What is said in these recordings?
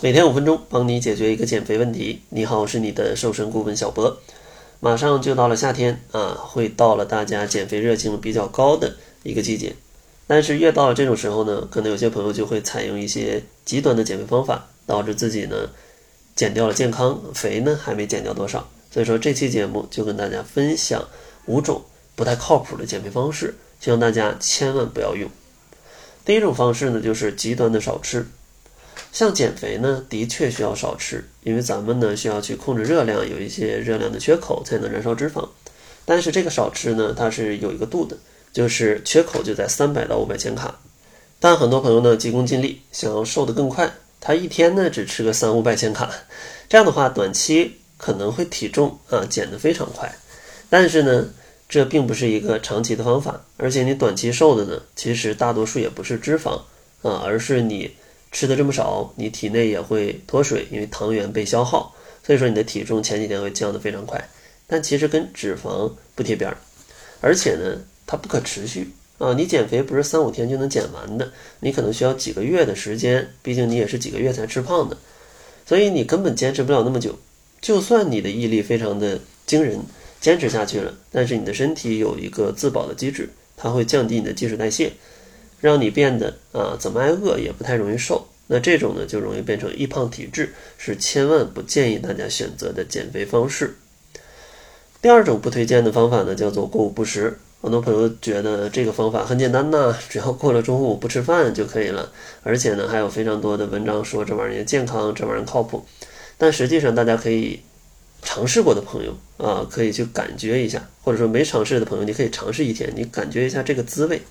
每天五分钟，帮你解决一个减肥问题。你好，我是你的瘦身顾问小博。马上就到了夏天啊，会到了大家减肥热情比较高的一个季节。但是越到了这种时候呢，可能有些朋友就会采用一些极端的减肥方法，导致自己呢减掉了健康，肥呢还没减掉多少。所以说这期节目就跟大家分享五种不太靠谱的减肥方式，希望大家千万不要用。第一种方式呢，就是极端的少吃。像减肥呢，的确需要少吃，因为咱们呢需要去控制热量，有一些热量的缺口才能燃烧脂肪。但是这个少吃呢，它是有一个度的，就是缺口就在三百到五百千卡。但很多朋友呢急功近利，想要瘦得更快，他一天呢只吃个三五百千卡，这样的话短期可能会体重啊减得非常快，但是呢这并不是一个长期的方法，而且你短期瘦的呢，其实大多数也不是脂肪啊，而是你。吃的这么少，你体内也会脱水，因为糖原被消耗，所以说你的体重前几天会降得非常快。但其实跟脂肪不贴边儿，而且呢，它不可持续啊。你减肥不是三五天就能减完的，你可能需要几个月的时间，毕竟你也是几个月才吃胖的，所以你根本坚持不了那么久。就算你的毅力非常的惊人，坚持下去了，但是你的身体有一个自保的机制，它会降低你的基础代谢。让你变得啊，怎么挨饿也不太容易瘦，那这种呢就容易变成易胖体质，是千万不建议大家选择的减肥方式。第二种不推荐的方法呢，叫做过午不食。很多朋友觉得这个方法很简单呐，只要过了中午不吃饭就可以了，而且呢还有非常多的文章说这玩意儿健康，这玩意儿靠谱。但实际上，大家可以尝试过的朋友啊，可以去感觉一下，或者说没尝试的朋友，你可以尝试一天，你感觉一下这个滋味。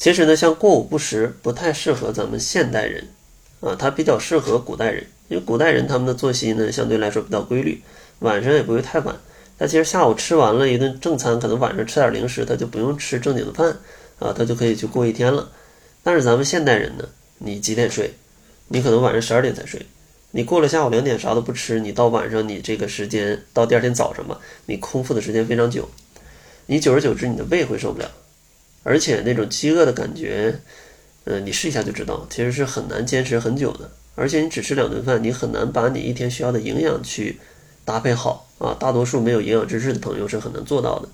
其实呢，像过午不食不太适合咱们现代人，啊，它比较适合古代人，因为古代人他们的作息呢相对来说比较规律，晚上也不会太晚。他其实下午吃完了一顿正餐，可能晚上吃点零食，他就不用吃正经的饭，啊，他就可以去过一天了。但是咱们现代人呢，你几点睡？你可能晚上十二点才睡，你过了下午两点啥都不吃，你到晚上你这个时间到第二天早上吧，你空腹的时间非常久，你久而久之你的胃会受不了。而且那种饥饿的感觉，嗯，你试一下就知道，其实是很难坚持很久的。而且你只吃两顿饭，你很难把你一天需要的营养去搭配好啊。大多数没有营养知识的朋友是很难做到的，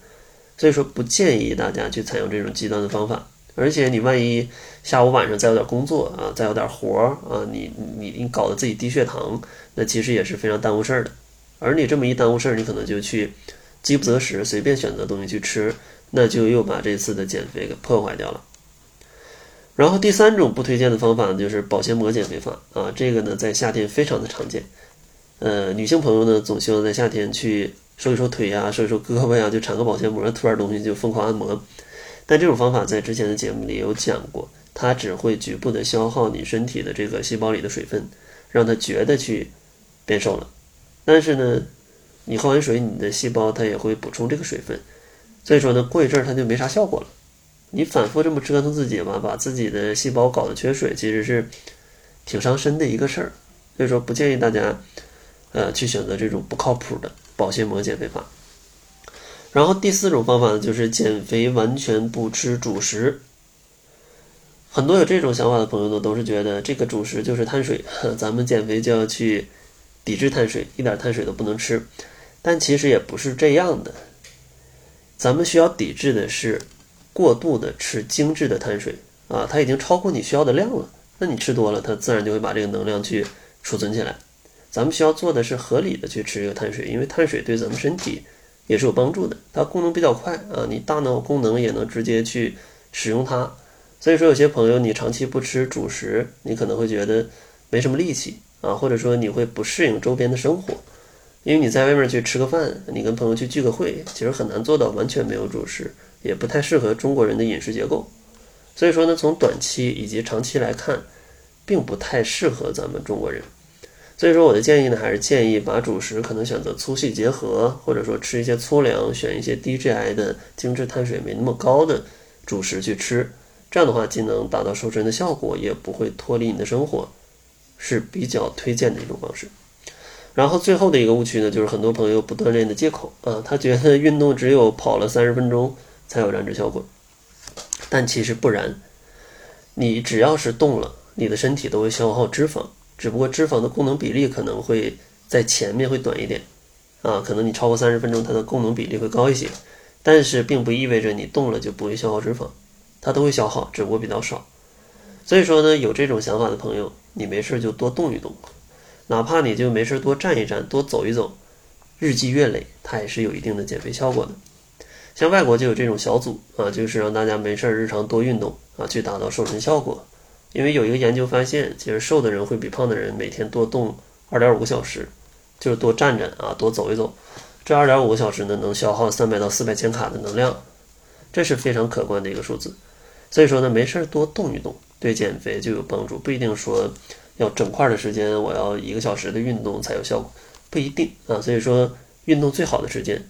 所以说不建议大家去采用这种极端的方法。而且你万一下午晚上再有点工作啊，再有点活儿啊，你你你搞得自己低血糖，那其实也是非常耽误事儿的。而你这么一耽误事儿，你可能就去饥不择食，随便选择东西去吃。那就又把这次的减肥给破坏掉了。然后第三种不推荐的方法呢，就是保鲜膜减肥法啊，这个呢在夏天非常的常见。呃，女性朋友呢总希望在夏天去收一收腿呀，收一收胳膊呀，就缠个保鲜膜，涂点东西就疯狂按摩。但这种方法在之前的节目里有讲过，它只会局部的消耗你身体的这个细胞里的水分，让它觉得去变瘦了。但是呢，你喝完水，你的细胞它也会补充这个水分。所以说呢，过一阵儿它就没啥效果了。你反复这么折腾自己吧，把自己的细胞搞得缺水，其实是挺伤身的一个事儿。所以说，不建议大家，呃，去选择这种不靠谱的保鲜膜减肥法。然后第四种方法呢，就是减肥完全不吃主食。很多有这种想法的朋友呢，都是觉得这个主食就是碳水，咱们减肥就要去抵制碳水，一点碳水都不能吃。但其实也不是这样的。咱们需要抵制的是过度的吃精致的碳水啊，它已经超过你需要的量了。那你吃多了，它自然就会把这个能量去储存起来。咱们需要做的是合理的去吃这个碳水，因为碳水对咱们身体也是有帮助的，它功能比较快啊，你大脑功能也能直接去使用它。所以说，有些朋友你长期不吃主食，你可能会觉得没什么力气啊，或者说你会不适应周边的生活。因为你在外面去吃个饭，你跟朋友去聚个会，其实很难做到完全没有主食，也不太适合中国人的饮食结构。所以说呢，从短期以及长期来看，并不太适合咱们中国人。所以说我的建议呢，还是建议把主食可能选择粗细结合，或者说吃一些粗粮，选一些低 GI 的精致碳水没那么高的主食去吃。这样的话，既能达到瘦身的效果，也不会脱离你的生活，是比较推荐的一种方式。然后最后的一个误区呢，就是很多朋友不锻炼的借口啊，他觉得运动只有跑了三十分钟才有燃脂效果，但其实不然，你只要是动了，你的身体都会消耗脂肪只不过脂肪的功能比例可能会在前面会短一点，啊，可能你超过三十分钟，它的功能比例会高一些，但是并不意味着你动了就不会消耗脂肪，它都会消耗，只不过比较少。所以说呢，有这种想法的朋友，你没事就多动一动，哪怕你就没事多站一站，多走一走，日积月累，它也是有一定的减肥效果的。像外国就有这种小组啊，就是让大家没事日常多运动啊，去达到瘦身效果。因为有一个研究发现，其实瘦的人会比胖的人每天多动二点五个小时，就是多站站啊，多走一走。这二点五个小时呢，能消耗三百到四百千卡的能量，这是非常可观的一个数字。所以说呢，没事多动一动。对减肥就有帮助，不一定说要整块的时间，我要一个小时的运动才有效果，不一定啊。所以说，运动最好的时间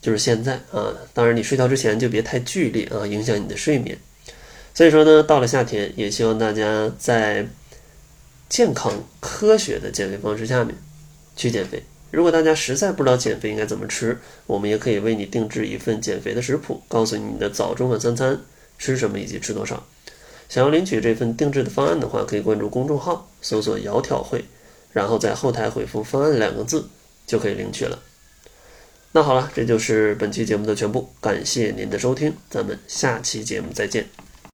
就是现在啊。当然，你睡觉之前就别太剧烈啊，影响你的睡眠。所以说呢，到了夏天，也希望大家在健康科学的减肥方式下面去减肥。如果大家实在不知道减肥应该怎么吃，我们也可以为你定制一份减肥的食谱，告诉你的早中晚三餐吃什么以及吃多少。想要领取这份定制的方案的话，可以关注公众号，搜索“窈窕会”，然后在后台回复“方案”两个字，就可以领取了。那好了，这就是本期节目的全部，感谢您的收听，咱们下期节目再见。